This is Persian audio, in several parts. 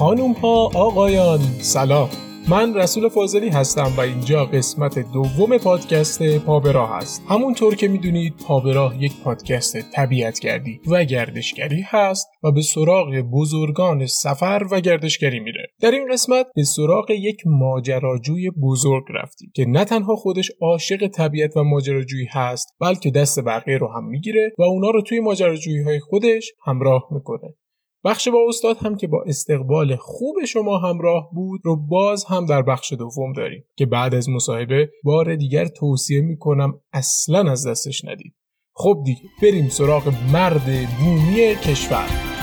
خانوم ها آقایان سلام. من رسول فاضلی هستم و اینجا قسمت دوم پادکست پابراه هست همونطور که می‌دونید پابراه یک پادکست طبیعتگردی و گردشگری هست و به سراغ بزرگان سفر و گردشگری میره. در این قسمت به سراغ یک ماجراجوی بزرگ رفتیم که نه تنها خودش عاشق طبیعت و ماجراجویی هست بلکه دست بقیه رو هم می‌گیره و اونا رو توی ماجراجویی های خودش همراه می‌کنه. بخش با استاد هم که با استقبال خوب شما همراه بود رو باز هم در بخش دوم داریم که بعد از مصاحبه بار دیگر توصیه می‌کنم اصلا از دستش ندید. خب دیگه بریم سراغ مرد بومی کشور.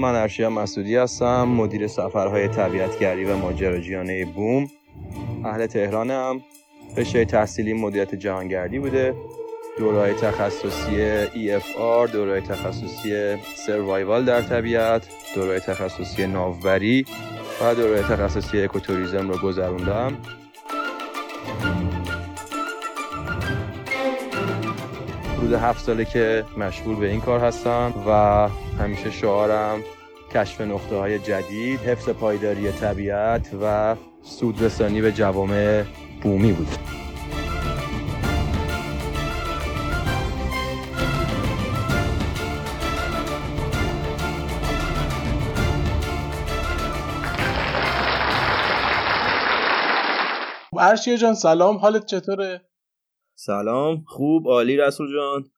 من ارشیا مسعودی هستم مدیر سفرهای طبیعتگری و ماجراجویانه بوم. اهل تهرانم. رشته تحصیلی مدیریت جهانگردی بوده. دورهای تخصصی EFR دورهای تخصصی سروایوال در طبیعت دورهای تخصصی ناوبری و دورهای تخصصی اکوتوریزم رو گذروندم. حدود هفت ساله که مشغول به این کار هستم و همیشه شعارم کشف نقطه های جدید حفظ پایداری طبیعت و سودرسانی به جوامع بومی بود. ارشیا جان سلام. حالت چطوره؟ سلام. خوب. عالی رسول جان.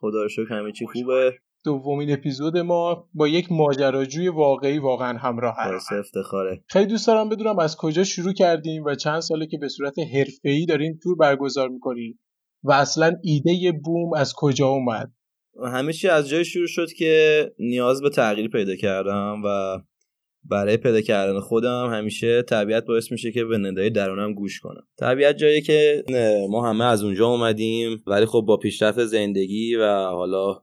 خدا رو شکر همه چی خوبه. دومین اپیزود ما با یک ماجراجوی واقعی واقعا همراه هست افتخاره. خیلی دوست دارم بدونم از کجا شروع کردیم و چند ساله که به صورت حرفه‌ای دارین تور برگزار می‌کنیم و اصلا ایده بوم از کجا اومد. همه چی از جای شروع شد که نیاز به تغییر پیدا کردم و برای پیدا کردن خودم همیشه طبیعت باعث میشه که به ندای درونم گوش کنم. طبیعت جایی که ما همه از اونجا اومدیم ولی خب با پیشرفت زندگی و حالا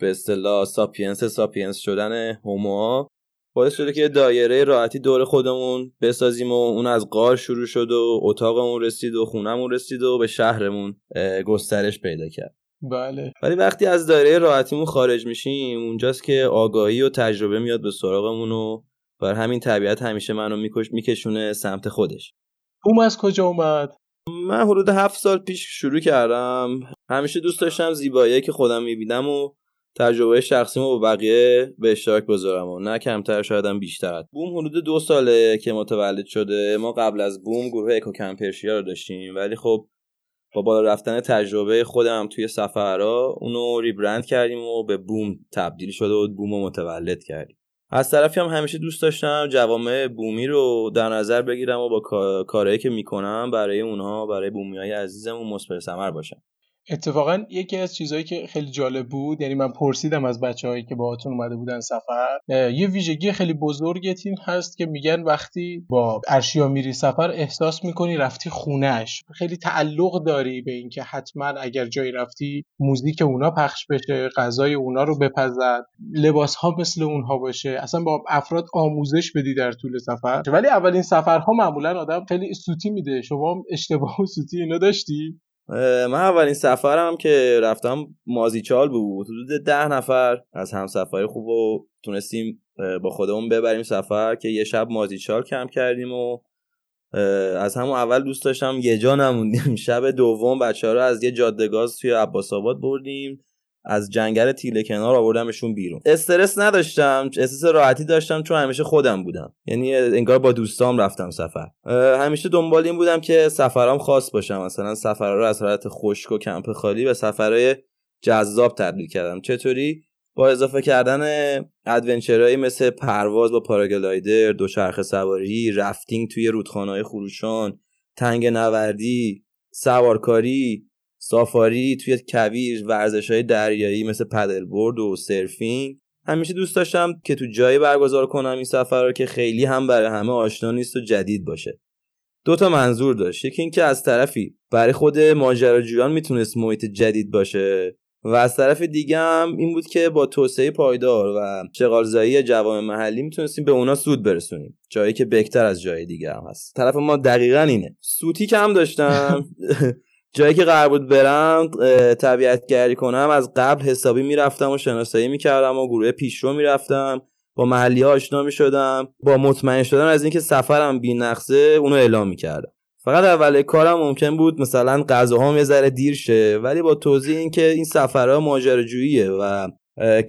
به اصطلاح ساپینس ساپینس شدن هوموها باعث شده که دایره راحتی دور خودمون بسازیم و اون از غار شروع شد و اتاقمون رسید و خونمون رسید و به شهرمون گسترش پیدا کرد. بله. ولی وقتی از دایره راحتیمون خارج میشیم اونجاست که آگاهی و تجربه میاد به سراغمون و بر همین طبیعت همیشه منو میکش میکشونه سمت خودش. اون از کجا اومد؟ من حدود هفت سال پیش شروع کردم. همیشه دوست داشتم زیبایی که خودم می‌بینم و تجربه شخصیمو با بقیه به اشتراک بذارم و نه کمتر شایدم بیشتر. بوم حدود دو ساله که متولد شده. ما قبل از بوم گروه اکو کمپرشیا رو داشتیم. ولی خب با بالا رفتن تجربه خودم توی سفرها اونو ریبرند کردیم و به بوم تبدیل شده و بوم رو متولد کردیم. از طرفی هم همیشه دوست داشتم جوامع بومی رو در نظر بگیرم و با کارهایی که می‌کنم برای اونها برای بومی های عزیزمون مثمر ثمر باشم. اتفاقا یکی از چیزهایی که خیلی جالب بود یعنی من پرسیدم از بچههایی که باهاتون اومده بودن سفر یه ویژگی خیلی بزرگ تیم هست که میگن وقتی با ارشیا میری سفر احساس می‌کنی رفتی خونهش خیلی تعلق داری به اینکه حتما اگر جایی رفتی موزیک اونا پخش بشه غذای اونا رو بپزن لباس ها مثل اونها باشه. اصلا با افراد آموزش بدی در طول سفر. ولی اولین سفرها معمولا آدم خیلی سوتی میده. شما اشتباه و سوتی اینا من اولین سفرم که رفتم مازیچال بود. حدود ده نفر از همسفری خوب و تونستیم با خودمون ببریم سفر که یه شب مازیچال کم کردیم و از همون اول دوست داشتم یه جا نموندیم. شب دوم بچه ها رو از یه جادگاز توی عباس آباد بردیم. از جنگل تیله کنار آوردمشون بیرون. استرس نداشتم احساس راحتی داشتم چون همیشه خودم بودم. یعنی انگار با دوستام رفتم سفر. همیشه دنبال این بودم که سفرام خاص باشم. مثلا سفرها رو از حالت خشک و کمپ خالی به سفرهای جذاب تبدیل کردم. چطوری؟ با اضافه کردن ادونچرهایی مثل پرواز با پاراگلایدر دوچرخه سواری رفتینگ توی رودخانه‌های خروشان تنگ نوردی سوارکاری سافاری توی کویر ورزش های دریایی مثل پدلبورد و سرفینگ همیشه دوست داشتم که تو جایی برگزار کنم این سفر رو که خیلی هم برای همه آشنا نیست و جدید باشه. دو تا منظور داشت. یکی اینکه از طرفی برای خود ماجراجویان می‌تونست محیط جدید باشه و از طرف دیگه هم این بود که با توسعه پایدار و شغالزایی جوام محلی می‌تونستیم به اونا سود برسونیم. جایی که بهتر از جای دیگه هم هست. طرف ما دقیقا اینه. سوتی که هم داشتم جایی که قرار بود برم طبیعت گری کنم از قبل حسابی می‌رفتم و شناسایی می‌کردم و گروه پیشرو می‌رفتم با محلی ها آشنا می‌شدم با مطمئن شدن از اینکه سفرم بی نقصه اونو اعلام می‌کردم. فقط اول کارم ممکن بود مثلا غذاهام یه ذره دیر شه ولی با توضیح اینکه این سفرها ماجراجوییه و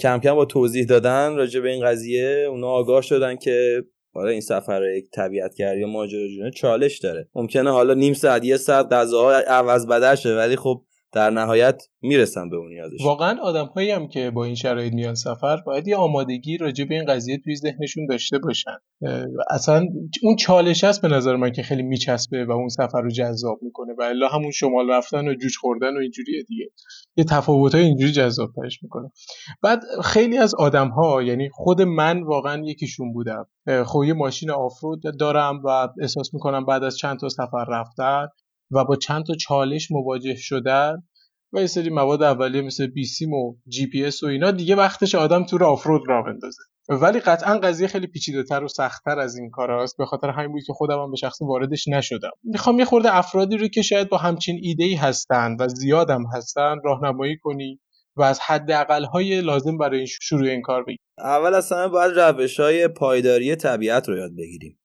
کم کم با توضیح دادن راجع به این قضیه اونا آگاه شدن که حالا این سفر یک طبیعتگری یا ماجراجویی چالش داره. ممکنه حالا نیم ساعت یه ساعت غذاها عوض بدل شه ولی خب در نهایت می‌رسن به اون یادش واقعا آدم هایی هم که با این شرایط میان سفر باید یه آمادگی راجع به این قضیه توی ذهنشون داشته باشن. اصلا اون چالش هست به نظر من که خیلی میچسبه و اون سفر رو جذاب می‌کنه. و الا همون شمال رفتن و جوش خوردن و اینجوریه دیگه. یه تفاوت های اینجوری جذاب ترش می‌کنه. بعد خیلی از آدم ها یعنی خود من واقعا یکیشون بودم. خب یه ماشین آفرود دارم و احساس می‌کنم بعد از چند تا سفر رفتن و با چند تا چالش مواجه شدن و یه سری مواد اولیه مثل بیسیم و جی پی اس و اینا دیگه وقتش آدم تو آفرود راه بندازه ولی قطعا قضیه خیلی پیچیده تر و سختتر از این کار است. به خاطر همین بود که خودم هم به شخصه واردش نشدم. می‌خوام یه خورده افرادی رو که شاید با همچین ایده ای هستن و زیادم هستن راهنمایی کنی و از حداقل های لازم برای شروع این کار بگی. اول اصلا باید روش های پایداری طبیعت رو یاد بگیریم.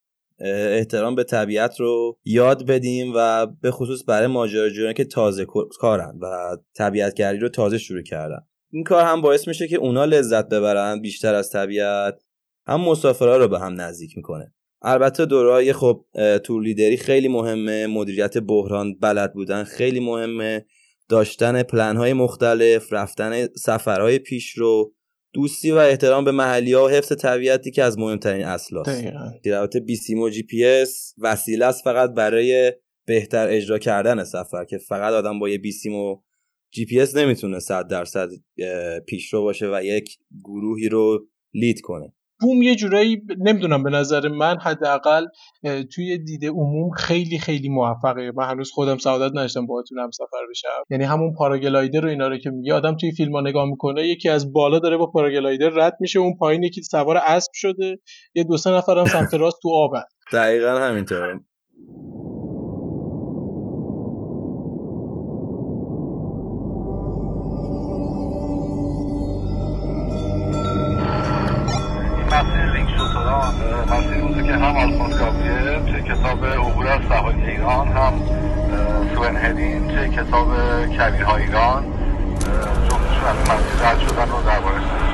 احترام به طبیعت رو یاد بدیم و به خصوص برای ماجراجویان که تازه کارن و طبیعتگری رو تازه شروع کردن. این کار هم باعث میشه که اونا لذت ببرن بیشتر از طبیعت. هم مسافرها رو به هم نزدیک می‌کنه. البته دورای خب تور لیدری خیلی مهمه مدیریت بحران بلد بودن خیلی مهمه. داشتن پلن های مختلف رفتن سفرهای پیش رو. دوستی و احترام به محلی ها و حفظ طبیعتی که از مهمترین اصلاست. در بیسیم و جی پی اس وسیله است فقط برای بهتر اجرا کردن سفر که فقط آدم با یه بیسیم و جی پی اس نمی‌تونه صد درصد پیشرو باشه و یک گروهی رو lead کنه. بوم یه جورایی نمی‌دونم به نظر من حداقل توی دیده عموم خیلی خیلی موفقه. من هنوز خودم سعادت نداشتم باهاتون هم سفر بشم. یعنی همون پاراگلایدر رو اینا رو که میگه آدم توی فیلم ها نگاه می‌کنه یکی از بالا داره با پاراگلایدر رد میشه اون پایین یکی سوار اسب شده. یه دو سه نفرم سمت راست تو آبن. دقیقا همینطور هم آلفونس گابریل چه کتاب عبور از صحای ایران هم سوین هدین چه کتاب کبیرهای ایران جفتشون از مسیر رد شدن و دربارش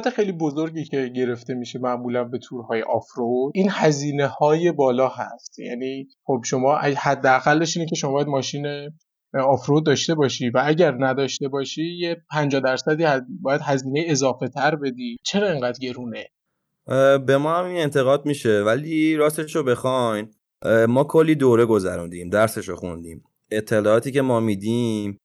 ایراد خیلی بزرگی که گرفته میشه معمولا به تورهای آفرود این هزینه های بالا هست. یعنی خب شما حداقلش اینه که شما باید ماشین آفرود داشته باشی و اگر نداشته باشی یه 50 درصدی باید هزینه اضافه تر بدی. چرا انقدر گرونه؟ به ما هم این انتقاد میشه. ولی راستش رو بخواین ما کلی دوره گذروندیم درسش رو خوندیم. اطلاعاتی که ما میدیم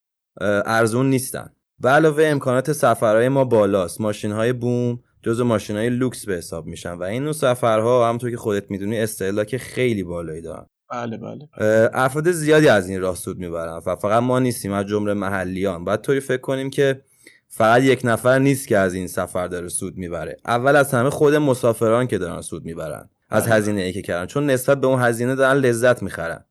ارزون نیستن. به علاوه امکانات سفرهای ما بالاست. ماشین های بوم جزو ماشین های لوکس به حساب میشن و این نوع سفرها همونطور که خودت می‌دونی استهلاک خیلی بالایی دارن. بله بله. افراد زیادی از این راه سود می‌برن و فقط ما نیستیم از جمله محلیان. باید طوری فکر کنیم که فقط یک نفر نیست که از این سفر داره سود می‌بره. اول از همه خود مسافران که دارن سود می‌برن از بله. هزینه ای که کردن. چون نسبت به اون هزینه دارن لذت می‌خرن.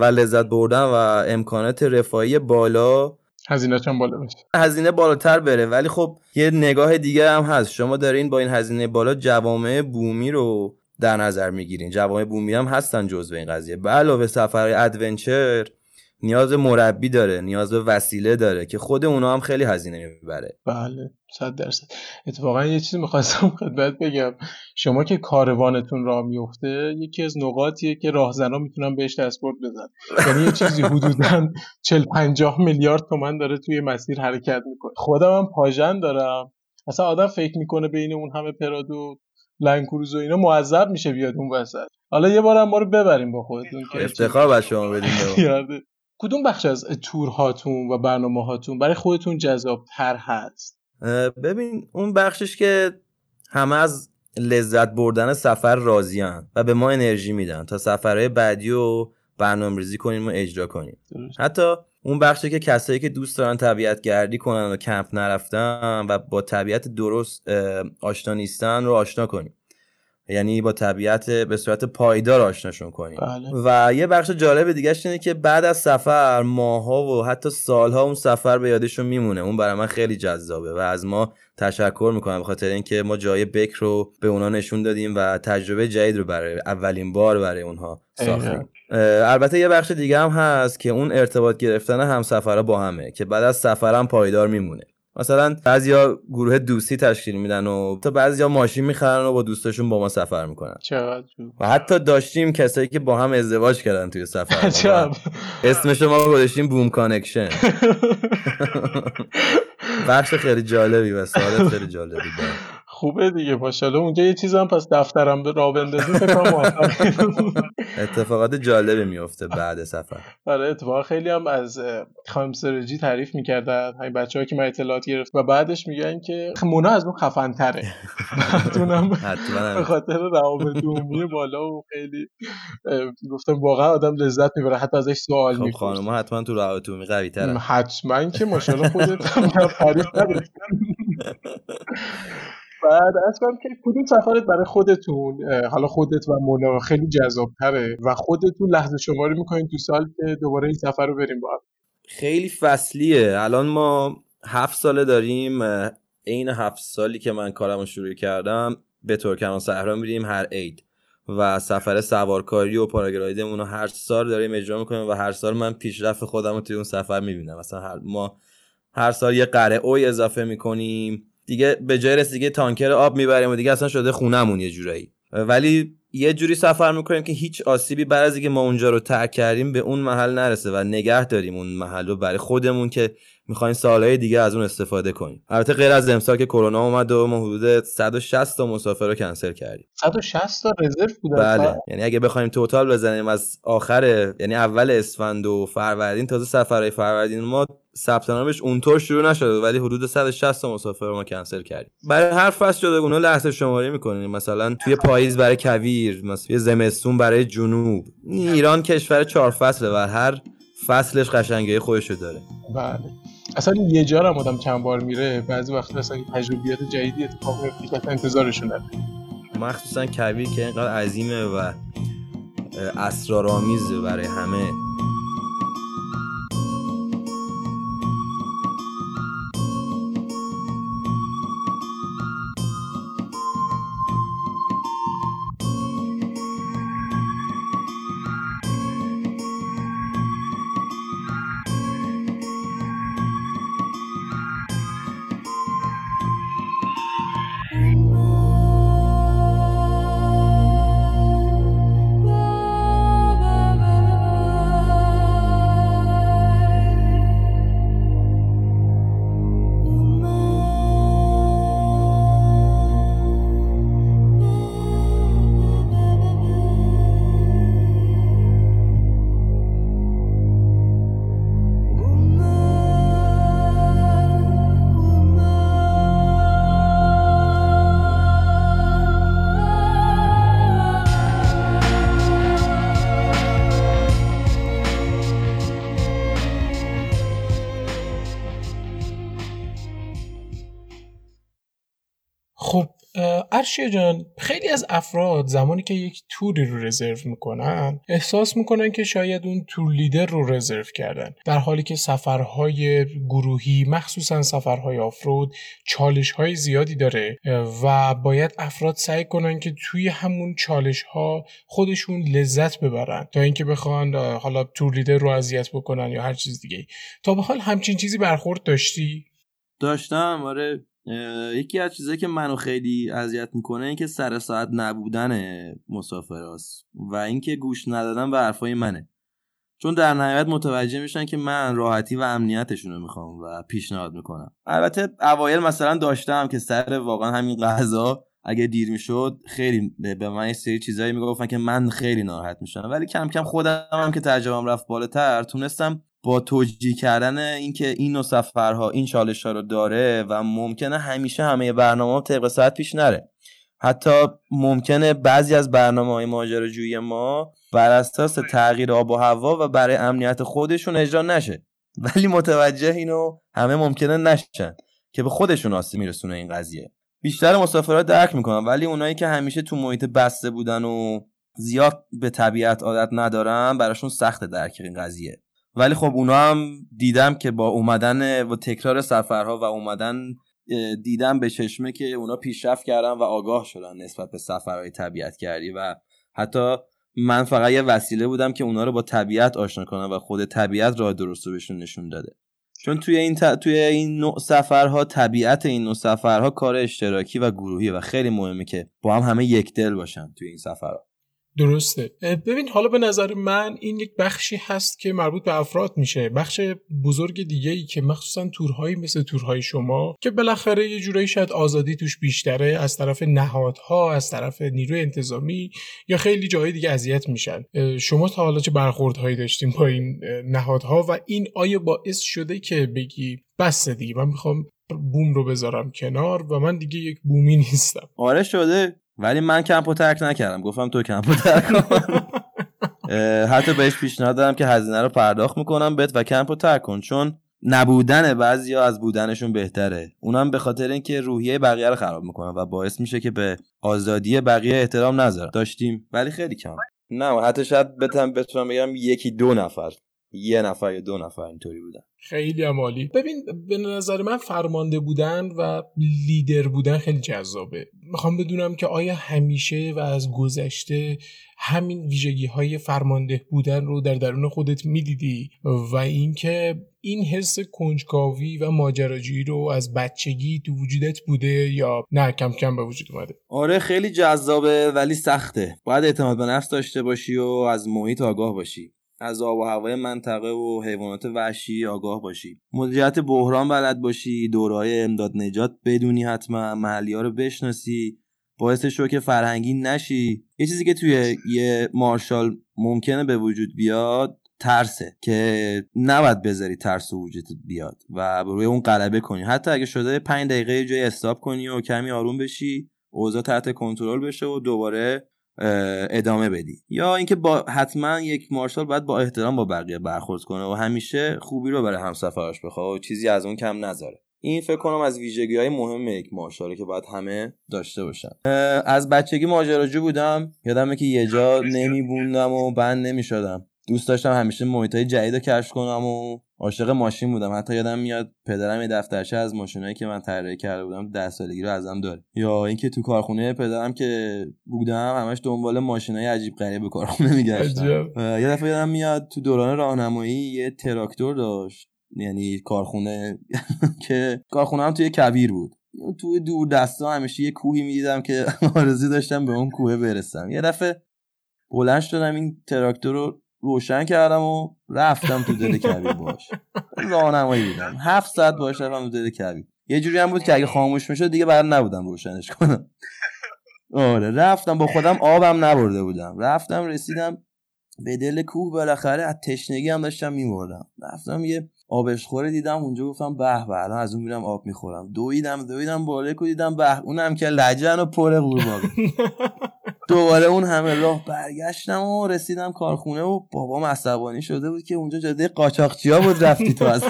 و لذت بردن و امکانات رفاهی بالا هزینه چون بالا بشه هزینه بالاتر بره ولی خب یه نگاه دیگه هم هست. شما دارین با این هزینه بالا جوامع بومی رو در نظر می‌گیرین. جوامع بومی هم هستن جزو این قضیه. به علاوه سفر ادونچر نیاز مربی داره نیاز به وسیله داره که خود اونا هم خیلی هزینه می‌بره. بله صد درصد. اتفاقا یه چیزی می‌خواستم خدمت بگم. شما که کاروانتون راه میفته یکی از نقاطیه که راهزنا می‌تونن بهش دستبرد بزن یعنی یه چیزی حدودا 40 50 میلیارد تومن داره توی مسیر حرکت می‌کنه. خودم هم پاژن دارم. اصلا آدم فکر می‌کنه بین اون همه پرادو لنکروز و اینا معذب میشه بیاد اون وسط. حالا یه بارم ما رو ببریم با خودتون که افتخار بر شما بدیم کدوم بخش از تورهاتون و برنامه هاتون برای خودتون جذاب تر هست ببین اون بخشش که همه از لذت بردن سفر راضیان و به ما انرژی میدن. تا سفرهای بعدی رو برنامه ریزی کنیم و اجرا کنیم. حتی اون بخشی که کسایی که دوست دارن طبیعت گردی کنن و کمپ نرفتن و با طبیعت درست آشنا نیستن رو آشنا کنیم. یعنی با طبیعت به صورت پایدار آشناشون کنیم. بله. و یه بخش جالب دیگه اینه که بعد از سفر ماها و حتی سالها اون سفر به یادشون میمونه. اون برای من خیلی جذابه و از ما تشکر می‌کنم بخاطر اینکه ما جای بک رو به اونا نشون دادیم و تجربه جدید رو برای اولین بار برای اونها ساختیم. البته یه بخش دیگه هم هست که اون ارتباط گرفتن همسفرها با همه که بعد از سفرم پایدار میمونه. مثلا بعضیا گروه دوستی تشکیل میدن و تا بعضیا ماشین می‌خرن و با دوستاشون با ما سفر می‌کنن. چقدر و حتی داشتیم کسایی که با هم ازدواج کردن توی سفر. اسمش ما گذاشتیم بوم connection بخش خیلی جالبی و سوالت خیلی جالبی داره خوبه دیگه ماشاءالله. اونجا یه چیز هم پس دفتر هم به راه بندازی اتفاقات جالبی میفته بعد سفر. آره اتفاقا خیلی هم از خانم سرجی تعریف می‌کردن همین بچه‌ها که من اطلاعات گرفت و بعدش میگن که مونا از اون خفن تره به خاطر روابط عمومی بالا و خیلی گفتم واقعا آدم لذت می‌بره حتی ازش سوال خب می‌کنه خانم حتما تو روابط عمومی قوی تره حتما که ماشاءالله خودت هم تعریف بعد اصلا که کدوم سفرت برای خودتون حالا خودت و مونا خیلی جذاب تره و خودتون لحظه شماری می‌کنین تو سال که دوباره این سفر رو بریم با خیلی فصلیه. الان ما هفت ساله داریم عین هفت سالی که من کارم رو شروع کردم به ترکمان صحرا میریم هر عید. و سفر سوارکاری و پاراگلایدمون رو هر سال داریم اجرا می‌کنیم و هر سال من پیشرفت خودم رو توی اون سفر می‌بینم. مثلا هر ما هر سال یه قره اوی اضافه می‌کنیم. دیگه به جای رسیدگی تانکر آب می‌بریم و دیگه اصلا شده خونمون یه جورایی. ولی یه جوری سفر می‌کنیم که هیچ آسیبی بعد از اینکه ما اونجا رو ترک کردیم به اون محل نرسه و نگه داریم اون محل رو برای خودمون که می‌خوایم سالهای دیگه از اون استفاده کنیم. البته غیر از امسال که کرونا اومد و ما حدود 160 تا مسافر رو کنسل کردیم. 160 تا رزرو بود بله. یعنی اگه بخوایم توتال بزنیم از آخر یعنی اول اسفند و فروردین تازه سفرهای فروردین ما ثبت نامش اونطور شروع نشده ولی حدود 160 تا مسافر ما کنسل کردیم. برای هر فصل جداگونه لحظه شماری می‌کنیم. مثلا توی پاییز برای کویر مثلا زمستون برای جنوب. ایران کشور چهار فصله و هر فصلش قشنگی خودشو داره. بله. اصلا یه جا هم آدم چند بار میره. بعضی وقت اصلا تجربیات جدیدی اتفاق میفته که انتظارشون نداره. مخصوصا کویر که اینقدر عظیمه و اسرارآمیزه برای همه. ارشیا جان خیلی از افراد زمانی که یک توری رو رزرو می‌کنن احساس می‌کنن که شاید اون تور لیدر رو رزرو کردن. در حالی که سفرهای گروهی مخصوصا سفرهای آفرود چالش های زیادی داره و باید افراد سعی کنن که توی همون چالش ها خودشون لذت ببرن تا اینکه بخوان حالا تور لیدر رو اذیت بکنن یا هر چیز دیگه تا به حال همچین چیزی برخورد داشتی؟ داشتم آره. یکی از چیزایی که منو خیلی اذیت می‌کنه این که سر ساعت نبودن مسافراست و اینکه گوش ندادن به حرفای منه. چون در نهایت متوجه میشن که من راحتی و امنیتشون رو می‌خوام و پیشنهاد می‌کنم. البته اوایل مثلا داشتم که سر واقعا همین غذا اگه دیر می‌شد خیلی به من یه سری چیزایی می‌گفتن که من خیلی ناراحت میشم ولی کم کم خودم هم که تجربم رفت بالاتر تونستم با توجیه کردن اینکه این نوع سفرها این چالش ها رو داره و ممکنه همیشه همه برنامه طبق ساعت پیش نره. حتی ممکنه بعضی از برنامه های ماجراجویی ما بر اساس تغییر آب و هوا و برای امنیت خودشون اجرا نشه. ولی متوجه اینو همه ممکنه نشن که به خودشون آسیب میرسونه این قضیه. بیشتر مسافرات درک می‌کنن ولی اونایی که همیشه تو محیط بسته بودن و زیاد به طبیعت عادت ندارن براشون سخت درک این قضیه. ولی خب اونا هم دیدم که با اومدن و تکرار سفرها و اومدن دیدم به چشمه که اونا پیشرفت کردن و آگاه شدن نسبت به سفرهای طبیعت کردی و حتی من فقط یه وسیله بودم که اونا رو با طبیعت آشنا کنم و خود طبیعت راه درست رو بهشون نشون داده. چون توی این توی این نوع سفرها طبیعت این نوع سفرها کار اشتراکی و گروهی و خیلی مهمه که با هم همه یک دل باشن توی این سفرها. درسته. ببین حالا به نظر من این یک بخشی هست که مربوط به افراد میشه. بخش بزرگ دیگه ای که مخصوصا تورهایی مثل تورهای شما که بالاخره یه جورایی شاید آزادی توش بیشتره از طرف نهادها از طرف نیروی انتظامی یا خیلی جای دیگه اذیت میشن. شما تا حالا چه برخوردهایی داشتیم با این نهادها و این آیا باعث شده که بگی بس دیگه من می‌خوام بوم رو بذارم کنار و من دیگه یک بومی نیستم؟ آره شده. ولی من کمپو ترک نکردم. گفتم تو کمپو ترک کن. حتی بهش پیشنهاد دادم که هزینه رو پرداخت می‌کنم بهت و کمپو ترک کن. چون نبودن بعضیا از بودنشون بهتره. اونم به خاطر اینکه روحیه بقیه رو خراب می‌کنه و باعث میشه که به آزادی بقیه احترام نذارن داشتیم. ولی خیلی کم. نه حتی شاید بتونم بتونم بگم یکی دو نفر. یه نفر یا دو نفر اینطوری بودن. خیلی عمالی. ببین به نظر من فرمانده بودن و لیدر بودن خیلی جذابه. می‌خوام بدونم که آیا همیشه و از گذشته همین ویژگی های فرمانده بودن رو در درون خودت می‌دیدی؟ و اینکه این حس کنجکاوی و ماجراجویی رو از بچگی تو وجودت بوده یا نه کم کم به وجود اومده. آره خیلی جذابه ولی سخته. باید اعتماد به نفس داشته باشی و از محیط آگاه باشی. از آب و هوای منطقه و حیوانات وحشی آگاه باشی. مدیریت بحران بلد باشی دورهای امداد نجات بدونی حتما محلی ها رو بشناسی باعث شوک فرهنگی نشی. یه چیزی که توی یه مارشال ممکنه به وجود بیاد ترسه که نباید بذاری ترس وجود بیاد و روی اون غلبه کنی. حتی اگه شده پنج دقیقه جای استاپ کنی و کمی آروم بشی اوضاع تحت کنترل بشه و دوباره ادامه بدی. یا اینکه با حتما یک مارشال باید با احترام با بقیه برخورد کنه و همیشه خوبی رو برای همسفرش بخواه و چیزی از اون کم نذاره. این فکر کنم از ویژگی های مهم یک مارشاله که باید همه داشته باشن. از بچگی ماجراجو بودم. یادمه که یه جا نمیبوندم و بند نمی‌شدم. دوست داشتم همیشه محیط های جدید رو کشف کنم و عاشق ماشین بودم. حتی یادم میاد پدرم یه دفترچه از ماشینایی که من طراحی کرده بودم ده سالگی رو ازم داره. یا اینکه تو کارخونه پدرم که بودم همش دنبال ماشینای عجیب غریب به کارخونه میگشتم. یه دفعه یادم میاد تو دوران راهنمایی یه تراکتور داشت یعنی کارخونه که کارخونه هم توی کبیر بود. توی دور دستا همیشه یه کوهی می‌دیدم که آرزو داشتم به اون کوه برسم. یه دفعه بلند شدم این تراکتور رو روشن کردم و رفتم تو دل کبیر باش. راهنمایی بودم. هفت ساعت باش رفتم تو دل کبیر. یه جوری هم بود که اگه خاموش می‌شد دیگه بعد نبودم روشنش کنم. آره رفتم. با خودم آبم نبرده بودم. رفتم رسیدم به دل کوه. بالاخره از تشنگی هم داشتم میمردم. رفتم یه آبشخوره دیدم. اونجا گفتم به به الان از اون میرم آب می‌خورم. دویدم دویدم بالا کو دیدم به اونم که لجن و پر قورباغه دوباره اون همه راه برگشتم و رسیدم کارخونه و بابام عصبانی شده بود که اونجا جاده قاچاقچیا بود رفتی تو از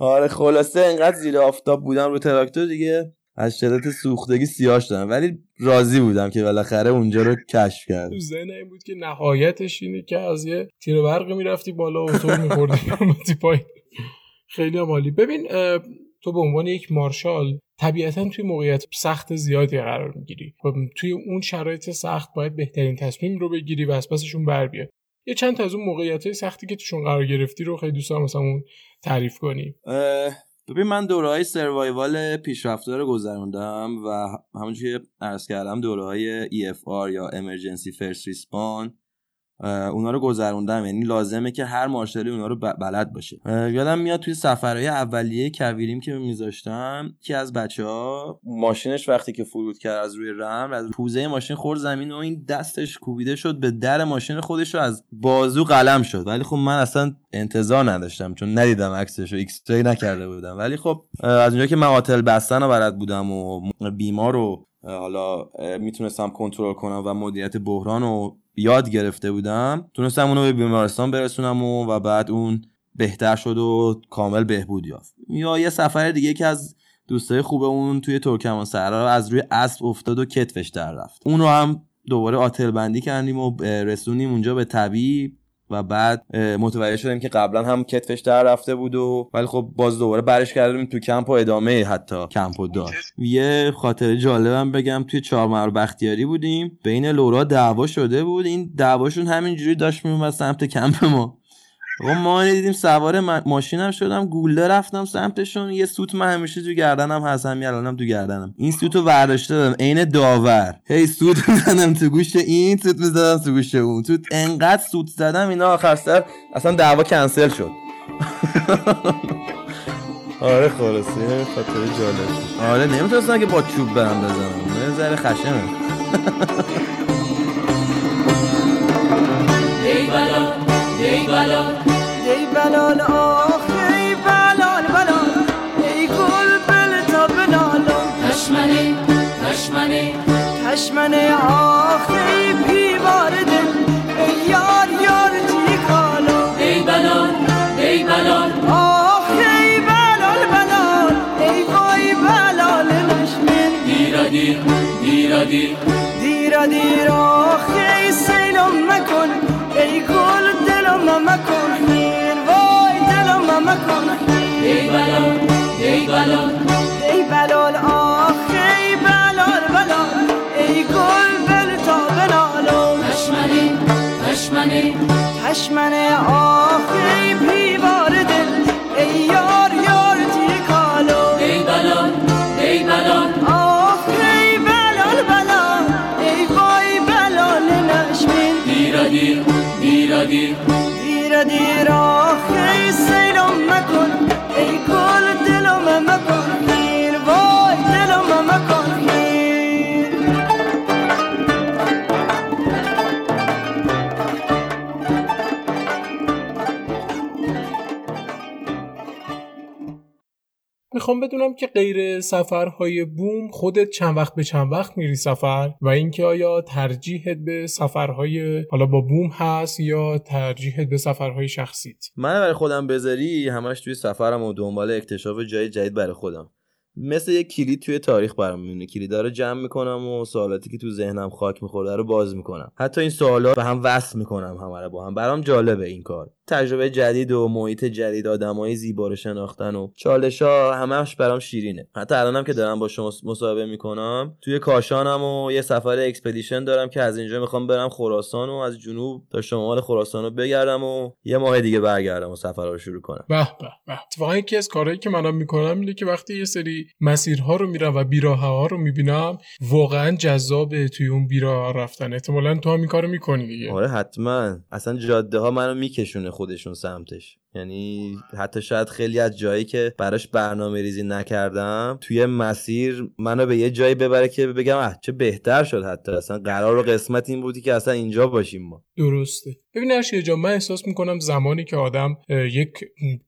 آره خلاصه انقدر زیر آفتاب بودم رو تراکتور دیگه از شدت سوختگی سیاه شدم ولی راضی بودم که بالاخره اونجا رو کشف کرد تو این بود که نهایتش اینه که از یه تیر برق می‌رفتی بالا و تو میخوردی پای خیلی مالی ببین تو به عنوان یک مارشال طبیعتا توی موقعیت سخت زیادی قرار می‌گیری. و توی اون شرایط سخت باید بهترین تصمیم رو بگیری و از پسشون بر بیاد یه چند تا از اون موقعیت های سختی که توشون قرار گرفتی رو خیلی دوست دارم مثلا اون تعریف کنی. ببین من دوره های سروایوال پیشرفته رو گذروندم و همونجوری که عرض کردم دوره های EFR یا Emergency First Response اونا رو گذروندم. یعنی لازمه که هر مارشالی اونا رو بلد باشه. یادم میاد توی سفرهای اولیه کویریم که میذاشتم که از بچه ها ماشینش وقتی که فرود کرد از روی رم از پوزه ماشین خورد زمین و این دستش کوبیده شد به در ماشین خودش رو از بازو قلم شد. ولی خب من اصلا انتظار نداشتم چون ندیدم عکسش رو X نکرده بودم. ولی خب از اونجا که آتل بستن رو بلد بودم و بیمار رو حالا می‌تونستم کنترل کنم و مدیریت بحران و یاد گرفته بودم. تونستم اونو به بیمارستان برسونم و, و بعد اون بهتر شد و کامل بهبود یافت. یا یه سفر دیگه که از دوستای خوب اون توی ترکمن صحرا از روی اسب افتاد و کتفش در رفت. اون رو هم دوباره آتل بندی کردیم و رسونیم اونجا به طبیب. و بعد متوجه شدیم که قبلا هم کتفش در رفته بود و ولی خب باز دوباره برش کردیم تو کمپ و ادامه حتی کمپ و داشت یه خاطر جالبم بگم توی چهارمحور بختیاری بودیم بین لورا دعوا شده بود. این دعواشون همینجوری داشت میومد سمت کمپ ما. و ما دیدیم سوار ماشینم شدم گوله رفتم سمتشون یه سوت من همیشه تو گردنم هست همین الانم تو گردنم. این سوتو برداشته دادم عین داور. هی سوت می‌زدم تو گوش این سوت می‌زدم تو گوش اون. تو انقدر سوت زدم اینا آخر سر اصلا دعوا کنسل شد. آره خلاصه خاطر جالب. آره نمی‌تونستم که با چوب برم بزنم. یه ذره خشمه. بلال. ای بلال آخ ای بلال بلال. ای گل بل تا بلالم تشمنه تشمنه تشمنه آخ ای پیوار دل. ای یار یار تی کالا ای بلال ای بلال. آخ ای بلال بلال. ای وای بلال نشمن دیرا دیر دیرا دیر. دیرا دیر آخ ای سیلم مکن. ای گل دلم مکن وای دلم مکن ای بلال ای بلال ای بلال آخ ای بلال بلال. ای گل بل تا بلالو تشمنه تشمنه تشمنه آخ ای پیوار دل. ای یار یار تی کالو ای بلال ای بلال آخ ای بلال بلال. ای وای بلال نشمین دیر دیر دیر دیر. دیر دیر آخی سیلم مکن ای گل دلم مکن. می‌خوام بدونم که غیر سفرهای بوم خودت چند وقت به چند وقت میری سفر و اینکه آیا ترجیحت به سفرهای حالا با بوم هست یا ترجیحت به سفرهای شخصیت؟ من برای خودم بذاری همش توی سفرم و دنبال اکتشاف جای جدید برای خودم. مثل یک کلید توی تاریخ برام میمونه. کلیدا رو جمع می‌کنم و سوالاتی که تو ذهنم خاک میخورده رو باز می‌کنم. حتی این سوالا به هم وصل می‌کنم همه رو با هم. برام جالبه این کار. تجربه جدید و محیط جدید آدمای زیبا رو شناختن و چالش ها همش برام شیرینه. حتی الانم که دارم با شما مصاحبه می‌کنم توی کاشانم و یه سفر expedition دارم که از اینجا می‌خوام برم خراسان و از جنوب تا شمال خراسان رو بگردم و یه ماه دیگه برگردم و سفر رو شروع کنم. به به به. اتفاقا یکی از کارهایی که منم می‌کنم اینه که وقتی یه سری مسیرها رو میرم و بیراه ها رو می‌بینم واقعا جذابه توی اون بیراه رفتن. احتمالا تو هم این کارو می‌کنی دیگه. آره حتما. اصلا جاده ها منو میکشونه خودشون سمتش. یعنی حتی شاید خیلی از جایی که براش برنامه ریزی نکردم توی مسیر منو به یه جایی ببره که بگم اه چه بهتر شد حتی. اصلا قرار و قسمت این بودی که اصلا اینجا باشیم ما. درسته. ببین ارشیا جان من احساس می‌کنم زمانی که آدم یک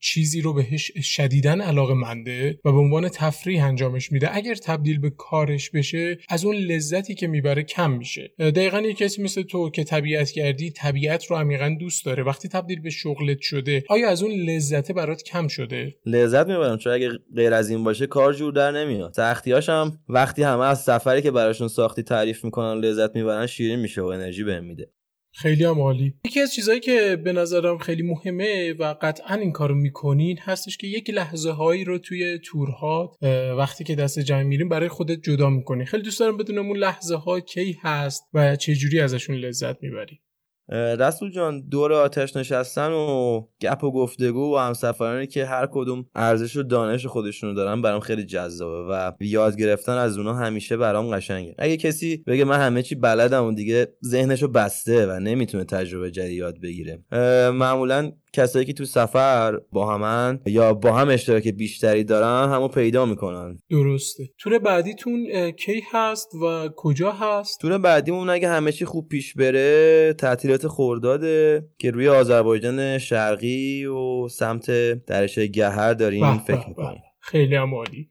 چیزی رو بهش شدیدن علاقه منده و به عنوان تفریح انجامش میده اگر تبدیل به کارش بشه از اون لذتی که می‌بره کم میشه. دقیقا یه کسی مثل تو که طبیعت گردی طبیعت رو عمیقا دوست داره. وقتی تبدیل به شغلت شده آیا از اون لذت برات کم شده. لذت می‌برم چون اگه غیر از این باشه کار جور در نمیاد. سختیاش هم وقتی همه از سفری که براشون ساختی تعریف می‌کنن لذت می‌برن شیرین میشه و انرژی بهم میده. خیلی هم عالی. یکی از چیزهایی که به نظرم خیلی مهمه و قطعا این کارو می‌کنین هستش که یک لحظه هایی رو توی تورهات وقتی که دست جمع میریم برای خودت جدا می‌کنی. خیلی دوست دارم بدونم اون لحظه ها کی هست و چه جوری ازشون لذت می‌بری. رسول جان دور آتش نشستن و گپ و گفتگو و همسفرانی که هر کدوم ارزش و دانش خودشونو دارن برام خیلی جذابه و یاد گرفتن از اونا همیشه برام قشنگه. اگه کسی بگه من همه چی بلدم و دیگه ذهنشو بسته و نمی‌تونه تجربه جدید یاد بگیره معمولا کسایی که تو سفر با همن یا با هم اشتراک بیشتری دارن همو پیدا می‌کنن. درسته. تور بعدیتون کی هست و کجا هست؟ تور بعدیمون اگه همه چی خوب پیش بره تعطیلات خورداده که روی آذربایجان شرقی و سمت درشه گهر داریم فکر می‌کنیم خیلی هم عالی.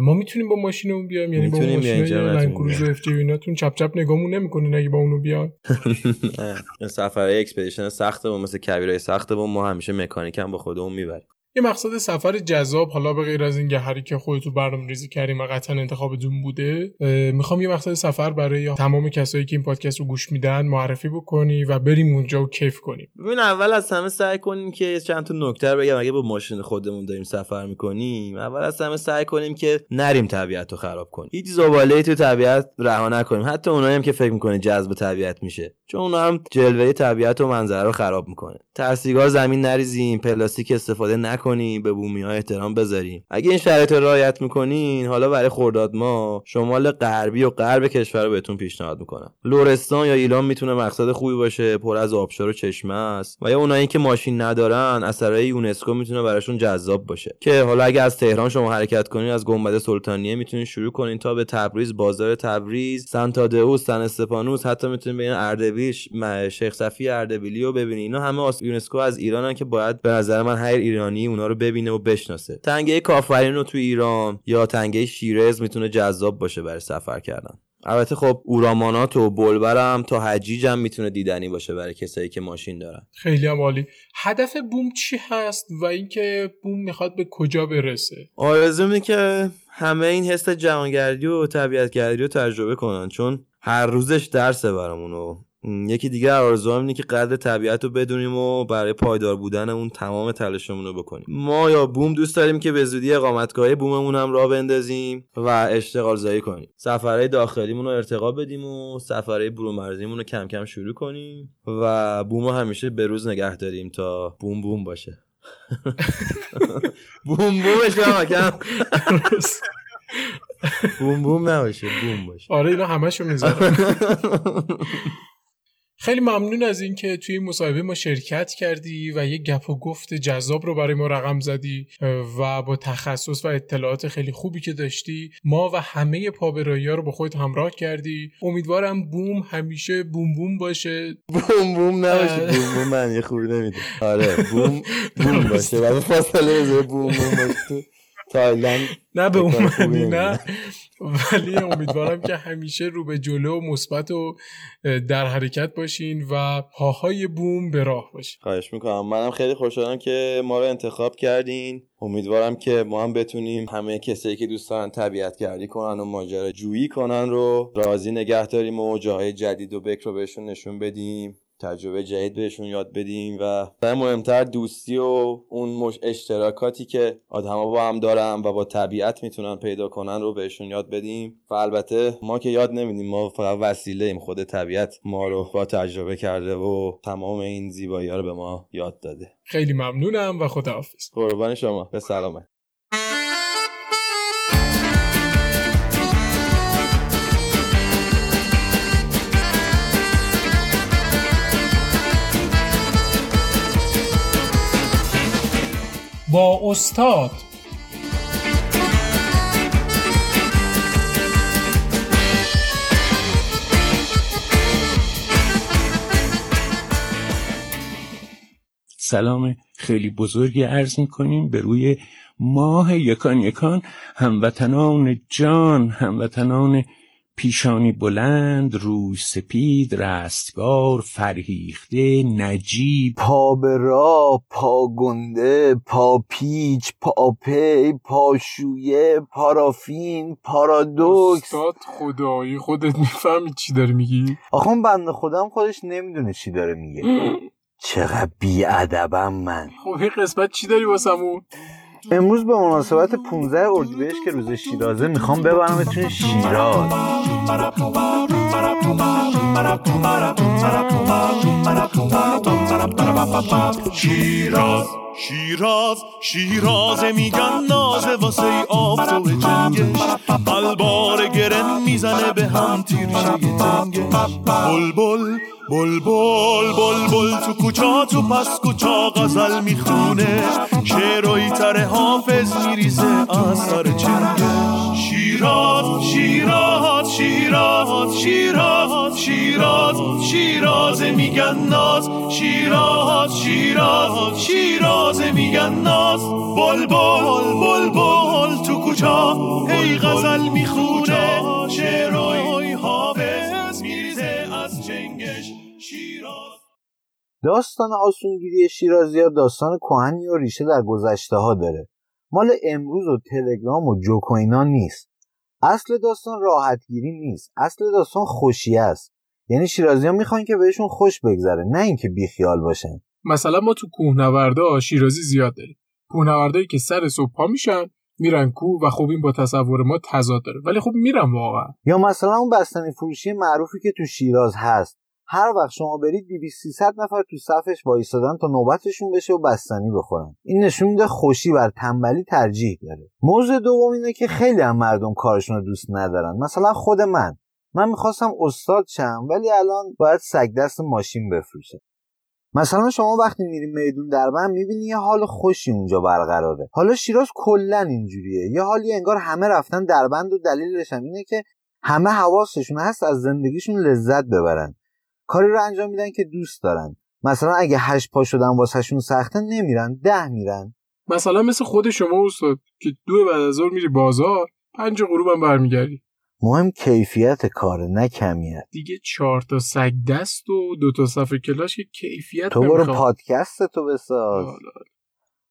ما می‌تونیم با ماشینمون بیایم یعنی با ماشین لند کروز اف جی ایناتون چپ چپ نگامون نمی‌کنین اگه با اونو بیان. سفرهای expedition سخته و مثل کویرای سخته و ما همیشه مکانیک هم با خودمون می‌بریم. یه مقصد سفر جذاب حالا به غیر از این گهری که خودتون برنامه ریزی کردیم و قطعا انتخابتون بوده می‌خوام یه مقصد سفر برای تمام کسایی که این پادکست رو گوش میدن معرفی بکنی و بریم اونجا و کیف کنیم. ببین اول از همه سعی کنیم که چند تا نکته بگم. اگه با ماشین خودمون داریم سفر می‌کنیم اول از همه سعی کنیم که نریم طبیعت رو خراب کنیم. هیچ زباله تو طبیعت رها نکنیم. حتی اونایی هم که فکر می‌کنه جذب طبیعت میشه. چون اونا هم جلوه طبیعت و منظره رو خراب می‌کنه. ته سیگار زمین نریزیم پلاستیک استفاده نکنیم. به بومی ها احترام بذاریم اگه این شرایط رعایت می‌کنین حالا برای خرداد ما شمال غربی و غرب کشور رو بهتون پیشنهاد می‌کنم. لورستان یا ایران می‌تونه مقصد خوبی باشه پر از آبشار و چشمه است. و یا اونایی که ماشین ندارن اثرای یونسکو می‌تونه براشون جذاب باشه. که حالا اگه از تهران شما حرکت کنین از گنبد سلطانیه می‌تونین شروع کنین تا به تبریز بازار تبریز سنتادئوس سن استفانوس حتی می‌تونین ببینین اردبیل شیخ صفی اردبیلی رو ببینین. اینا همه یونسکو از ایرانن که باید به نظر من هر ایرانی اونا رو ببینه و بشناسه. تنگه کافرین رو تو ایران یا تنگه شیرز می‌تونه جذاب باشه برای سفر کردن. البته خب اورامانات و بلبرم تا حجیج هم می‌تونه دیدنی باشه برای کسایی که ماشین دارن. خیلی هم عالی. هدف بوم چی هست و اینکه بوم می‌خواد به کجا برسه؟ آرزو که همه این حس جهانگردی و طبیعتگردی رو تجربه کنن چون هر روزش درسه برامون یکی دیگه آرزوام اینه که قدر طبیعت رو بدونیم و برای پایدار بودن اون تمام تلاشمون رو بکنیم. ما یا بوم دوست داریم که به زودی اقامتگاه بوممون هم راه بندازیم و اشتغال زایی کنیم. سفرهای داخلیمون رو ارتقا بدیم و سفرهای برونمرزیمون رو کم کم شروع کنیم و بوم رو همیشه به روز نگه داریم تا بوم بوم باشه. بوم بومش کم. بوم بوم نباشه بوم باشه. آره اینا همشو می‌ذارم خیلی ممنون از اینکه توی این مصاحبه ما شرکت کردی و یه گپ و گفت جذاب رو برای ما رقم زدی و با تخصص و اطلاعات خیلی خوبی که داشتی ما و همه پابرایی ها رو با خودت همراه کردی. امیدوارم بوم همیشه بوم بوم باشه. بوم بوم نباشه. بوم بوم من یه خوبی نمیده آره بوم بوم باشه. و فاصله بوم بوم باشه. تایلند نه به اون نه. ولی امیدوارم که همیشه رو به جلو و مثبت و در حرکت باشین و پاهای بوم به راه باشین. خواهش می‌کنم. منم خیلی خوشحالم که ما رو انتخاب کردین. امیدوارم که ما هم بتونیم همه کسایی که دوست دارن طبیعت گردی کنن و ماجرا جویی کنن رو راضی نگه داریم و جاهای جدید و بکر رو بهشون نشون بدیم. تجربه جدید بهشون یاد بدیم و مهمتر دوستی و اون مش اشتراکاتی که آدما با هم دارن و با طبیعت می‌تونن پیدا کنن رو بهشون یاد بدیم. و البته ما که یاد نمیدیم ما فقط وسیله ایم خود طبیعت ما رو با تجربه کرده و تمام این زیبایی ها رو به ما یاد داده. خیلی ممنونم و خداحافظ. قربان شما. به سلامت. استاد. سلام خیلی بزرگی عرض می‌کنیم به روی ماه یکان یکان هموطنان جان هموطنان پیشانی بلند روی سپید رستگار فرهیخته نجیب. پا به راه پا گنده پا پیچ پا پی پاشویه پارافین پارادوکس استاد خدایی خودت می‌فهمی چی داری میگی؟ آخه اون بنده خودم خودش نمی‌دونه چی داره میگه. چقدر بیادبم من. خب این قسمت چی داری واسمون؟ امروز به مناسبت 15 اردیبهشت که روز شیرازه می‌خوام ببرمتون شیراز. شیراز شیراز شیراز میگن نازه واسه آفتاب جنگش. البار گرن می‌زنه به هم تیرشه تنگش بلبل بلبل بلبل تو کوچا تو پس کوچا غزل می‌خونه. شعرهایی تر حافظ میریزه از سر شیراز شیراز شیراز شیراز شیراز شیراز میگن ناز. شیراز شیراز شیراز میگن ناز. بلبل بلبل تو کوچا هی غزل می‌خونه. شعرهای شیراز. داستان آسونگیری شیرازی ها داستان کهنی و ریشه در گذشته ها داره. مال امروز و تلگرام و جوک و اینا نیست. اصل داستان راحتگیری نیست. اصل داستان خوشی است. یعنی شیرازی ها می‌خوان که بهشون خوش بگذره نه اینکه بیخیال باشن. مثلا ما تو کوهنوردا شیرازی زیاد داریم. کوهنوردایی که سر صبح پا میشن میرن کوه و خب این با تصور ما تضاد داره. ولی خب میرن واقعا. یا مثلا اون بستنی فروشی معروفی که تو شیراز هست. هر وقت شما برید 200 300 نفر تو صفش وایسادن تا نوبتشون بشه و بستنی بخورن. این نشون میده خوشی بر تنبلی ترجیح داره. موضوع دوم اینه که خیلی هم مردم کارشون رو دوست ندارن. مثلا خود من. من می‌خواستم استاد شم ولی الان باید سگ دست ماشین بفروشه مثلا شما وقتی میری میدون دربند می‌بینی یه حال خوشی اونجا برقراره. حالا شیراز کلا اینجوریه. یه حالی انگار همه رفتن دربند و دلیلش هم اینه که همه حواسشون هست از زندگیشون لذت ببرن. کاری رو انجام میدن که دوست دارن. مثلا اگه هشت پا شدن واسهشون سخته نمیرن ده میرن. مثلا مثل خود شما استاد که دو بعد از ظهر میری بازار پنج غروبم برمیگردی. مهم کیفیت کاره نه کمیت. دیگه چهار تا سگ دست و دو تا صفحه کلاش که کیفیت تو برو. پادکست تو بساز. حالا.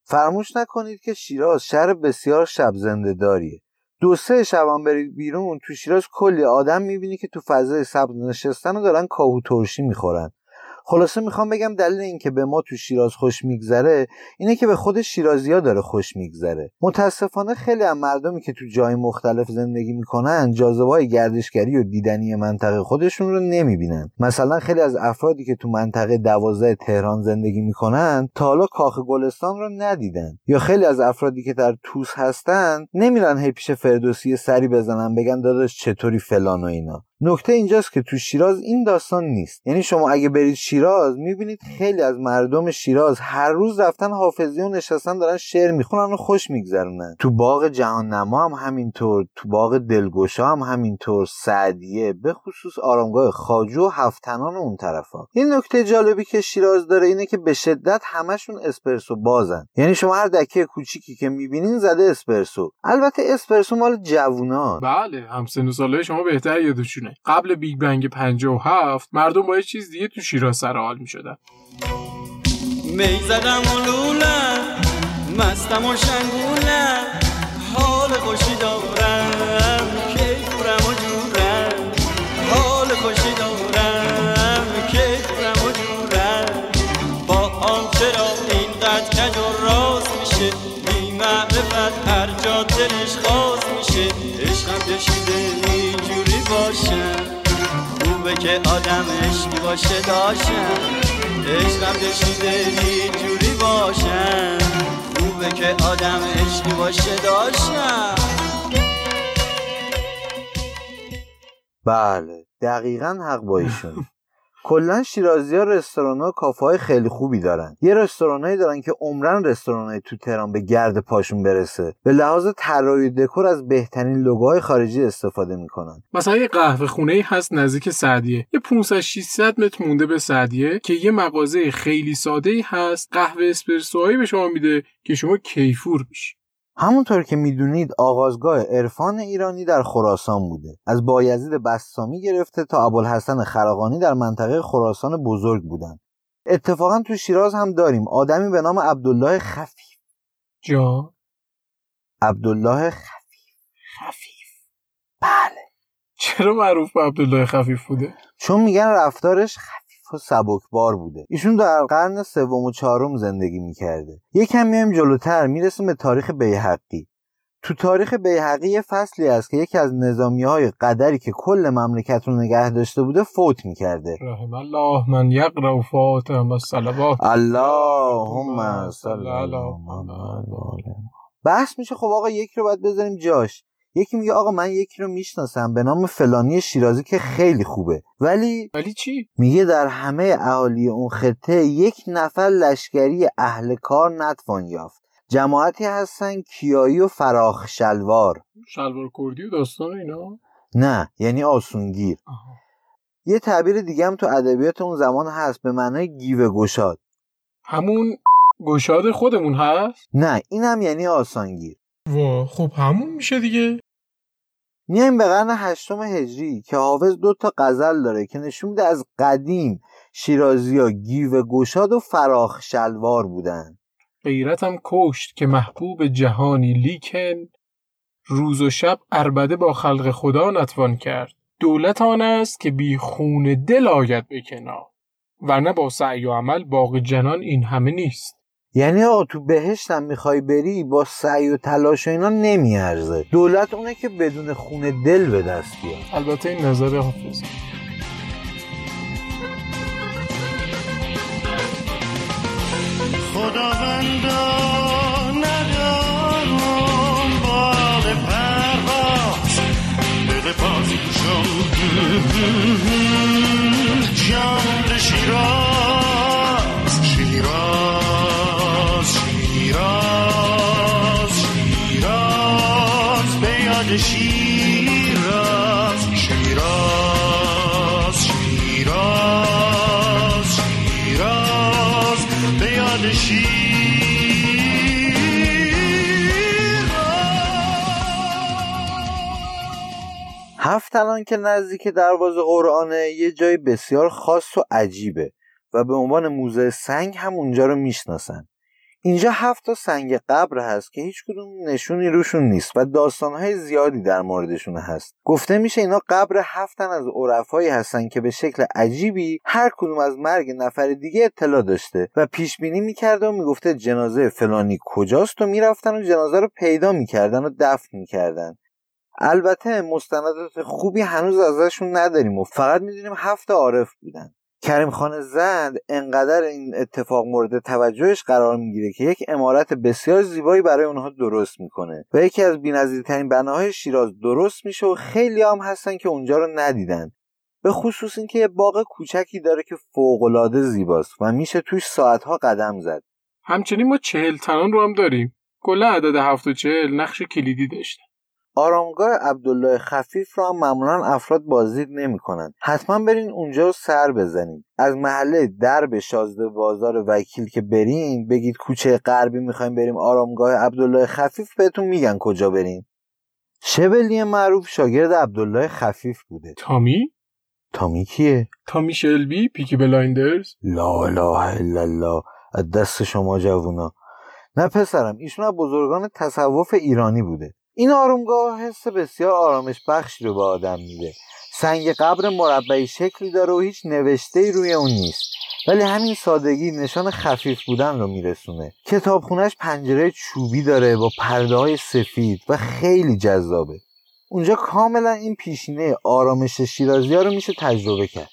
فراموش نکنید که شیراز شهر بسیار شب زنده داریه. دو سه شبم برید بیرون تو شیراز کلی آدم می‌بینی که تو فضای سبز نشستن و دارن کاهو ترشی می‌خورن. خلاصه می‌خوام بگم دلیل اینکه به ما تو شیراز خوش میگذره اینه که به خود شیرازیا داره خوش میگذره. متاسفانه خیلی از مردمی که تو جای مختلف زندگی می‌کنن جاذبه های گردشگری و دیدنی منطقه خودشون رو نمی‌بینن. مثلا خیلی از افرادی که تو منطقه دوازده تهران زندگی می‌کنن تا حالا کاخ گلستان رو ندیدن. یا خیلی از افرادی که در توس هستن نمیرن هی پیش فردوسی سری بزنن بگن داداش چطوری فلان و اینا. نکته اینجاست که تو شیراز این داستان نیست. یعنی شما اگه برید شیراز می‌بینید خیلی از مردم شیراز هر روز رفتن حافظی و نشستن دارن شعر می‌خونن و خوش میگذرونن. تو باغ جهان نما هم همینطور تو باغ دلگشا هم همینطور سعدیه به خصوص آرامگاه خاجو و هفتنان اون طرفا. این نکته جالبی که شیراز داره اینه که به شدت همشون اسپرسو بازن. یعنی شما هر دکه کوچیکی که می‌بینین زده اسپرسو. البته اسپرسو مال جوونا بله هم سن و سالهای شما بهتر یادشونه قبل بیگ بنگ 57 مردم با یه چیز دیگه تو شیراز سر حال می‌شدن. می زدم و لولم مستم و شنگولم حال خوشی دارم. که آدم عشقی باشه داشتم عشقم کشیده اینجوری باشم. خوبه که آدم عشقی باشه داشتم بله دقیقا حق با ایشون. کلا شیرازی ها رستوران ها کافه های خیلی خوبی دارن. یه رستورانایی دارن که عمرن رستورانای تو تهران به گرد پاشون برسه. به لحاظ طراحی دکور از بهترین لوگوهای خارجی استفاده می‌کنن. مثلا یه قهوه خونه ای هست نزدیک سعدیه. یه 500 600 متر مونده به سعدیه که یه مغازه خیلی ساده ای هست. قهوه اسپرسوهایی به شما میده که شما کیفور میشی. همونطور که می‌دونید آغازگاه عرفان ایرانی در خراسان بوده. از بایزید بسامی گرفته تا ابوالحسن خرقانی در منطقه خراسان بزرگ بودن اتفاقا تو شیراز هم داریم. آدمی به نام عبدالله خفیف. جا؟ عبدالله خفیف. خفیف. بله. چرا معروف به عبدالله خفیف بوده؟ چون میگن رفتارش خفیف. و سبکبار بوده. ایشون در قرن سوم و چهارم زندگی می‌کرده. یکم میایم جلوتر می‌رسیم به تاریخ بیهقی تو تاریخ بیهقی یه فصلی است که یکی از نظامی های قدری که کل مملکت رو نگه داشته بوده فوت می‌کرده. رحم الله من فاتحه و الصلوات اللهم صل علی محمد. بحث میشه خب آقا یکی رو باید بذاریم جاش. یکی میگه آقا من یکی رو می‌شناسم به نام فلانی شیرازی که خیلی خوبه. ولی ولی چی؟ میگه در همه اهالی اون خطه یک نفر لشکری اهل کار نتوان یافت. جماعتی هستن کیایی و فراخ شلوار. شلوار کردی و داستان اینا؟ نه یعنی آسونگیر. آها. یه تعبیر دیگه هم تو ادبیات اون زمان هست به معنای گیوه گشاد. همون گشاد خودمون هست؟ نه این هم یعنی آسانگیر. وا خب همون میشه دیگه. میایم به قرن هشتم هجری که حافظ دو تا غزل داره که نشون میده از قدیم شیرازی ها گیوه گشاد و فراخ شلوار بودن. غیرتم کشت که محبوب جهانی لیکن روز و شب اربده با خلق خدا نتوان کرد. دولت آن است که بی خون دل آید به کنار ورنه با سعی و عمل باقی جنان این همه نیست. یعنی آقا تو بهشتم می‌خوای بری با سعی و تلاش و اینا نمیارزه. دولت اونه که بدون خون دل به دست بیاد. البته این نظر حافظ. خداوندا ندارم بال پرواز. دل بازی شم جان شیراز. شیراز. شیراز شیراز شیراز شیراز به یاد هفت الان که نزدیک دروازه قرآنه یه جای بسیار خاص و عجیبه و به عنوان موزه سنگ هم اونجا رو می‌شناسن. اینجا هفت تا سنگ قبر هست که هیچ کدوم نشونی روشون نیست و داستانهای زیادی در موردشون هست. گفته میشه اینا قبر هفتن از عرفایی هستن که به شکل عجیبی هر کدوم از مرگ نفر دیگه اطلاع داشته و پیش بینی می‌کرده و می‌گفته جنازه فلانی کجاست و می‌رفتن و جنازه رو پیدا می‌کردن و دفن می‌کردن. البته مستندات خوبی هنوز ازشون نداریم و فقط می‌دونیم هفت عارف بودن. کریم خان زند انقدر این اتفاق مورد توجهش قرار می‌گیره که یک امارت بسیار زیبایی برای اونها درست می‌کنه و یکی از بی‌نظیرترین بناهای شیراز درست میشه و خیلی هم هستن که اونجا رو ندیدن. به خصوص اینکه یه باغ کوچکی داره که فوقالعاده زیباست و میشه توش ساعتها قدم زد. همچنین ما چهل تنان رو هم داریم. کلا عدد هفت و چهل نقش کلیدی داشتن. آرامگاه عبدالله خفیف را هم معمولا افراد بازدید نمی‌کنن حتما برین اونجا رو سر بزنید از محله درب شازده بازار وکیل که برین بگید کوچه غربی می‌خوایم بریم آرامگاه عبدالله خفیف بهتون میگن کجا برین. شبلی معروف شاگرد عبدالله خفیف بوده. تامی؟ تامی کیه؟ تامی شلبی پیکی بلایندرز. لا اله الا الله. از دست شما جوونا. نه پسرم ایشون از بزرگان تصوف ایرانی بوده. این آرامگاه حس بسیار آرامش بخشی رو به آدم میده. سنگ قبر مربعی شکلی داره و هیچ نوشته روی اون نیست. ولی همین سادگی نشان خفیف بودن رو میرسونه. کتابخونش پنجره چوبی داره با پرده های سفید و خیلی جذابه. اونجا کاملا این پیشینه آرامش شیرازی ها رو میشه تجربه کرد.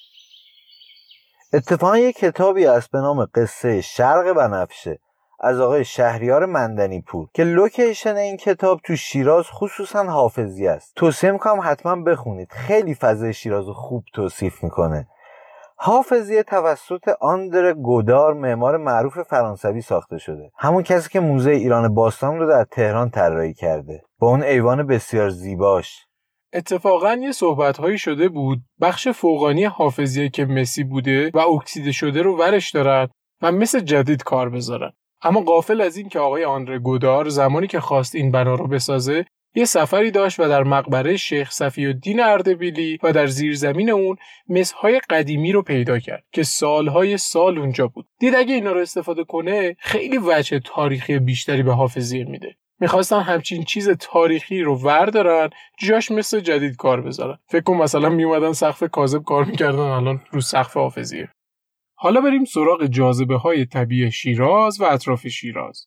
اتفاقا یک کتابی هست به نام قصه شرق بنفشه از آقای شهریار مندنی پور که لوکیشن این کتاب تو شیراز خصوصا حافظی است. توصیه می‌کنم حتما بخونید. خیلی فضای شیراز رو خوب توصیف می‌کنه. حافظیه توسط آندر گودار معمار معروف فرانسوی ساخته شده. همون کسی که موزه ایران باستان رو در تهران طراحی کرده. با اون ایوان بسیار زیباش. اتفاقا یه صحبت هایی شده بود. بخش فوقانی حافظیه که مسی بوده و اکسیده شده رو ورش دارن و مثل جدید کار بذارن. اما قافل از این که آقای آندره گودار زمانی که خواست این بنا رو بسازه یه سفری داشت و در مقبره شیخ صفی الدین اردبیلی و در زیرزمین اون مسهای قدیمی رو پیدا کرد که سالهای سال اونجا بود. دید اگه اینا رو استفاده کنه خیلی وجه تاریخی بیشتری به حافظیه میده. می‌خواستن همچین چیز تاریخی رو وردارن جاش مثل جدید کار بذارن. فکر کن مثلا میومدن سقف کاذب کار می‌کردن الان رو سقف حافظیه. حالا بریم سراغ جاذبه های طبیعی شیراز و اطراف شیراز.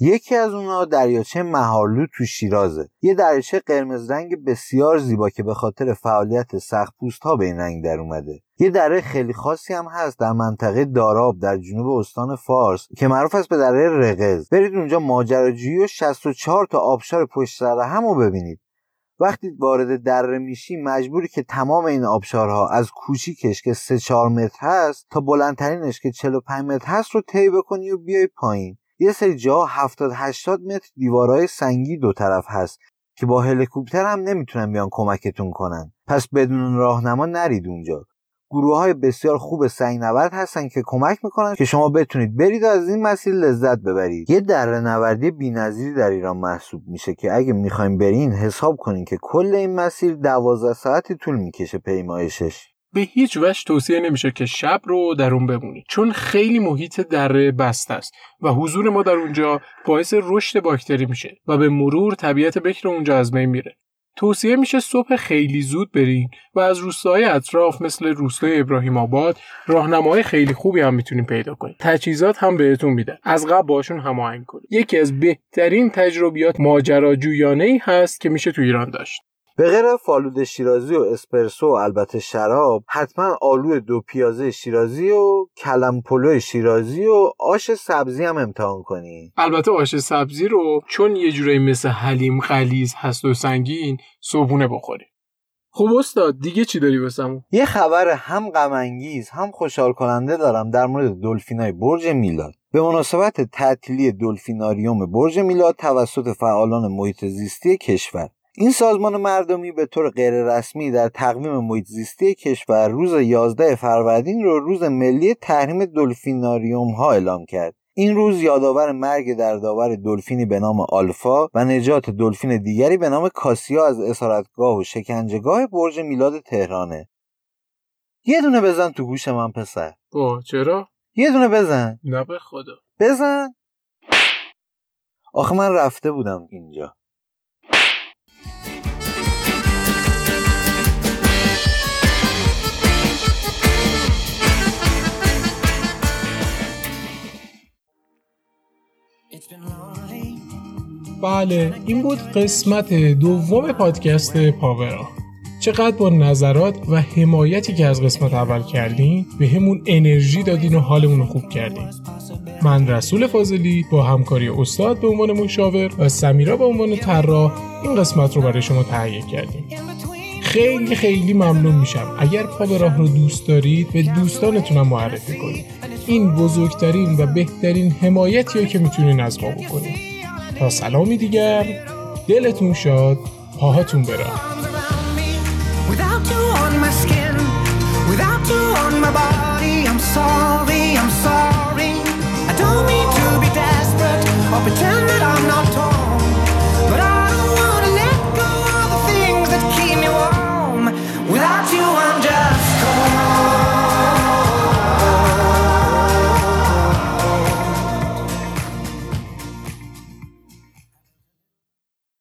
یکی از اونها دریاچه مهارلو تو شیرازه. یه دریاچه قرمز رنگ بسیار زیبا که به خاطر فعالیت سختپوست ها به این رنگ در اومده. یه دره خیلی خاصی هم هست در منطقه داراب در جنوب استان فارس که معروف است به دره رقز. برید اونجا ماجراجویی و 64 تا آبشار پشت سر هم رو ببینید. وقتی وارد دره میشی مجبوری که تمام این آبشارها از کوچیکش که 3 4 متر هست تا بلندترینش که 45 متر هست رو طی بکنی و بیای پایین. یه سری جا 70 80 متر دیوارهای سنگی دو طرف هست که با هلیکوپتر هم نمی‌تونن بیان کمکتون کنن. پس بدون راهنما نرید اونجا. گروه های بسیار خوب سنگ نورد هستن که کمک می‌کنن که شما بتونید برید و از این مسیر لذت ببرید. یه دره نوردی بی‌نظیری در ایران محسوب میشه که اگه می‌خوایم برین حساب کنین که کل این مسیر 12 ساعتی طول می‌کشه پیمایشش. به هیچ وجه توصیه نمیشه که شب رو در اون بمونید چون خیلی محیط دره بسته است و حضور ما در اونجا باعث رشد باکتری میشه و به مرور طبیعت بکر اونجا از بین میره. توصیه میشه صبح خیلی زود برین و از روستاهای اطراف مثل روستای ابراهیم آباد راهنمای خیلی خوبی هم می‌تونین پیدا کنید تجهیزات هم بهتون میدن از قبل باشون هماهنگ کنید یکی از بهترین تجربیات ماجراجویانه ای هست که میشه تو ایران داشت. به غیر فالود شیرازی و اسپرسو و البته شراب حتما آلو دو پیازه شیرازی و کلم پلو شیرازی و آش سبزی هم امتحان کنی. البته آش سبزی رو چون یه جورایی مثل حلیم غلیظ هست و سنگین صبحونه بخوریم. خب استاد دیگه چی داری واسمون؟ یه خبر هم غم انگیز هم خوشحال کننده دارم در مورد دلفینای برج میلاد. به مناسبت تعطیلی دلفیناریوم برج میلاد توسط فعالان محیط زیستی کشور. این سازمان مردمی به طور غیررسمی در تقویم محیط زیستی کشور روز 11 فروردین رو روز ملی تحریم دلفیناریوم ها اعلام کرد. این روز یادآور مرگ در داور دلفینی به نام آلفا و نجات دلفین دیگری به نام کاسیا از اسارتگاه و شکنجهگاه برج میلاد تهرانه. یه دونه بزن تو گوش من پسر. با چرا؟ یه دونه بزن. نه به خدا. بزن. آخه من رفته بودم اینجا. بله این بود قسمت دوم پادکست پاورا. چقدر با نظرات و حمایتی که از قسمت اول کردین به همون انرژی دادین و حالمون رو خوب کردین. من رسول فاضلی با همکاری استاد به عنوان مشاور و سمیرا به عنوان طراح این قسمت رو برای شما تهیه کردیم. خیلی خیلی ممنون میشم. اگر پا به راه رو دوست دارید به دوستانتونم معرفی کنید. این بزرگترین و بهترین حمایتیه که می‌تونین از ما بکنین. تا سلامی دیگر دلتون شاد پاهاتون برم I'm not talking